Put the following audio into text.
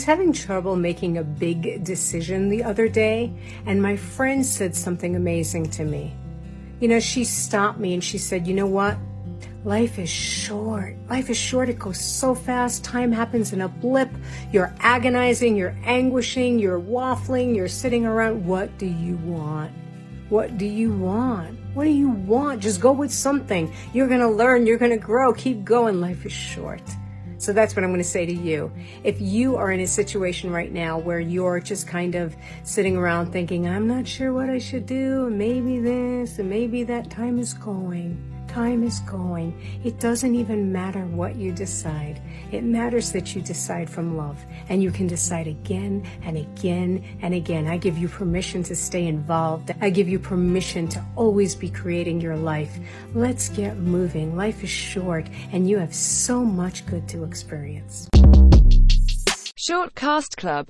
was having trouble making a big decision the other day, and my friend said something amazing to me. You know, she stopped me and she said, You know what? Life is short. Life is short. It goes so fast. Time happens in a blip. You're agonizing, you're anguishing, you're waffling, you're sitting around. What do you want? What do you want? What do you want? Just go with something. You're going to learn, you're going to grow. Keep going. Life is short. So that's what I'm going to say to you. If you are in a situation right now where you're just kind of sitting around thinking, I'm not sure what I should do, maybe this, and maybe that time is going. Time is going. It doesn't even matter what you decide. It matters that you decide from love. And you can decide again and again and again. I give you permission to stay involved. I give you permission to always be creating your life. Let's get moving. Life is short and you have so much good to experience. Short Cast Club